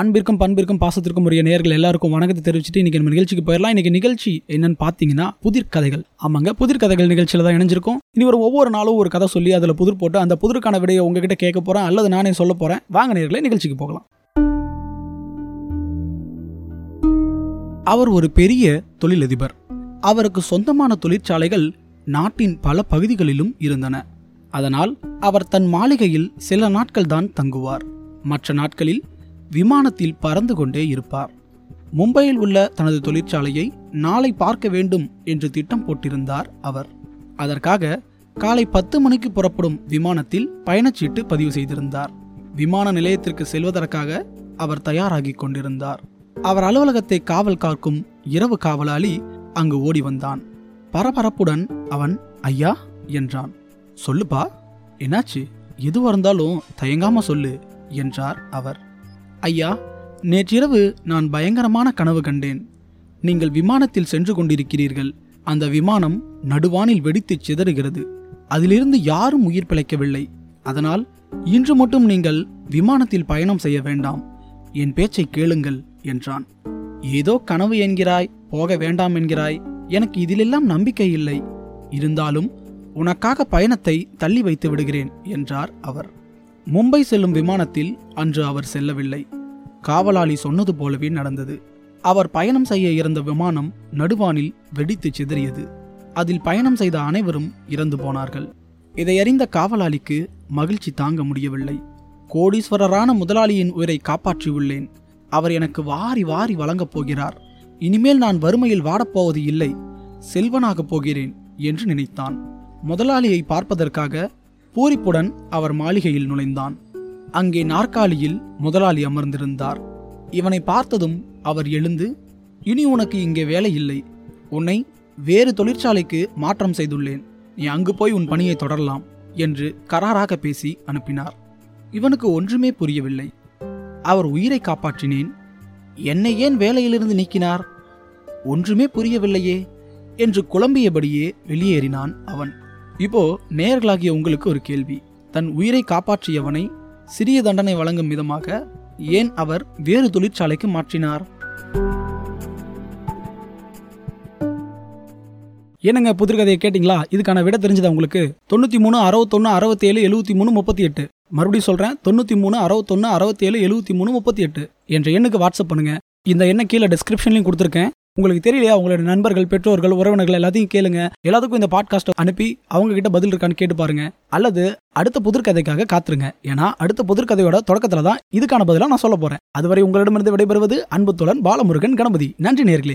அன்பிற்கும் பண்பிற்கும் பாசத்திற்கும் உரிய நேர்கள் எல்லாருக்கும் வணக்கத்தை தெரிவிச்சுட்டு இன்னைக்கு நம்ம நிகழ்ச்சிக்கு போயிடலாம். இன்னைக்கு நிகழ்ச்சி என்னன்னு பார்த்தீங்கன்னா புதிர் கதைகள் ஆமாங்க புதிர் கதைகள் நிகழ்ச்சியில தான் இணைஞ்சிருக்கும். இனி ஒரு ஒவ்வொரு நாளும் ஒரு கதை சொல்லி அதில் புதிர் போட்டு அந்த புதிர்க்கான விடையை உங்ககிட்ட கேட்க போகிறேன் அல்லது நானே சொல்ல போறேன். வாங்க நேர்களை நிகழ்ச்சிக்கு போகலாம். அவர் ஒரு பெரிய தொழிலதிபர். அவருக்கு சொந்தமான தொழிற்சாலைகள் நாட்டின் பல பகுதிகளிலும் இருந்தன. அதனால் அவர் தன் மாளிகையில் சில நாட்கள் தான் தங்குவார். மற்ற நாட்களில் விமானத்தில் பறந்து கொண்டே இருப்பார். மும்பையில் உள்ள தனது தொழிற்சாலையை நாளை பார்க்க வேண்டும் என்று திட்டம் போட்டிருந்தார் அவர். அதற்காக காலை பத்து மணிக்கு புறப்படும் விமானத்தில் பயணச்சீட்டு பதிவு செய்திருந்தார். விமான நிலையத்திற்கு செல்வதற்காக அவர் தயாராகிக் கொண்டிருந்தார். அவர் அலுவலகத்தை காவல் காக்கும் இரவு காவலாளி அங்கு ஓடி வந்தான். பரபரப்புடன் அவன் ஐயா என்றான். சொல்லுப்பா என்னாச்சு? எதுவாக இருந்தாலும் தயங்காம சொல்லு என்றார் அவர். ஐயா நேற்றிரவு நான் பயங்கரமான கனவு கண்டேன். நீங்கள் விமானத்தில் சென்று கொண்டிருக்கிறீர்கள். அந்த விமானம் நடுவானில் வெடித்துச் சிதறுகிறது. அதிலிருந்து யாரும் உயிர் பிழைக்கவில்லை. அதனால் இன்று மட்டும் நீங்கள் விமானத்தில் பயணம் செய்ய வேண்டாம். என் பேச்சை கேளுங்கள் என்றான். ஏதோ கனவு என்கிறாய் போக வேண்டாம் என்கிறாய் எனக்கு இதிலெல்லாம் நம்பிக்கை இல்லை. இருந்தாலும் உனக்காக பயணத்தை தள்ளி வைத்து விடுகிறேன் என்றார் அவர். மும்பை செல்லும் விமானத்தில் அன்று அவர் செல்லவில்லை. காவலாளி சொன்னது போலவே நடந்தது. அவர் பயணம் செய்ய இருந்த விமானம் நடுவானில் வெடித்து சிதறியது. அதில் பயணம் செய்த அனைவரும் இறந்து போனார்கள். இதை அறிந்த காவலாளிக்கு மகிழ்ச்சி தாங்க முடியவில்லை. கோடீஸ்வரரான முதலாளியின் உயிரை காப்பாற்றியுள்ளேன். அவர் எனக்கு வாரி வாரி வழங்கப் போகிறார். இனிமேல் நான் வறுமையில் வாடப்போவது இல்லை. செல்வனாகப் போகிறேன் என்று நினைத்தான். முதலாளியை பார்ப்பதற்காக பூரிப்புடன் அவர் மாளிகையில் நுழைந்தான். அங்கே நாற்காலியில் முதலாளி அமர்ந்திருந்தார். இவனை பார்த்ததும் அவர் எழுந்து இனி உனக்கு இங்கே வேலை இல்லை. உன்னை வேறு தொழிற்சாலைக்கு மாற்றம் செய்துள்ளேன். நீ அங்கு போய் உன் பணியை தொடரலாம் என்று கராராக பேசி அனுப்பினார். இவனுக்கு ஒன்றுமே புரியவில்லை. அவர் உயிரை காப்பாற்றினேன். என்னை ஏன் வேலையிலிருந்து நீக்கினார்? ஒன்றுமே புரியவில்லையே என்று குழம்பியபடியே வெளியேறினான் அவன். இப்போ நேயர்களாகிய உங்களுக்கு ஒரு கேள்வி. தன் உயிரை காப்பாற்றியவனை சிறிய தண்டனை வழங்கும் விதமாக ஏன் அவர் வேறு தொழிற்சாலைக்கு மாற்றினார்? என்னங்க புதிர்கதையை கேட்டிங்களா? இதுக்கான விட தெரிஞ்சதா உங்களுக்கு? தொண்ணூற்றி மூணு அறுபத்தொன்னு அறுபத்தேழு எழுபத்தி மூணு முப்பத்தி எட்டு மறுபடியும் சொல்கிறேன் தொண்ணூற்றி மூணு அறுபத்தொன்னு அறுபத்தேழு எழுபத்தி மூணு முப்பத்தி எட்டு என்ற எண்ணுக்கு வாட்ஸ்அப் பண்ணுங்கள் இந்த எண்ணை கீழே டிஸ்கிரிப்ஷன்லையும் கொடுத்துருக்கேன். உங்களுக்கு தெரியலையா? உங்களோட நண்பர்கள் பெற்றோர்கள் உறவினர்கள் எல்லாத்தையும் கேளுங்க. எல்லாத்துக்கும் இந்த பாட்காஸ்ட் அனுப்பி அவங்க கிட்ட பதில் இருக்கான்னு கேட்டு பாருங்க. அல்லது அடுத்த புதிர்கதைக்காக காத்துருங்க. ஏன்னா அடுத்த புதிர்கதையோட தொடக்கத்துல தான் இதுக்கான பதிலாக நான் சொல்ல போறேன். அதுவரை உங்களிடமிருந்து விடைபெறுவது அன்புத்துடன் பாலமுருகன் கணபதி. நன்றி நேர்களே.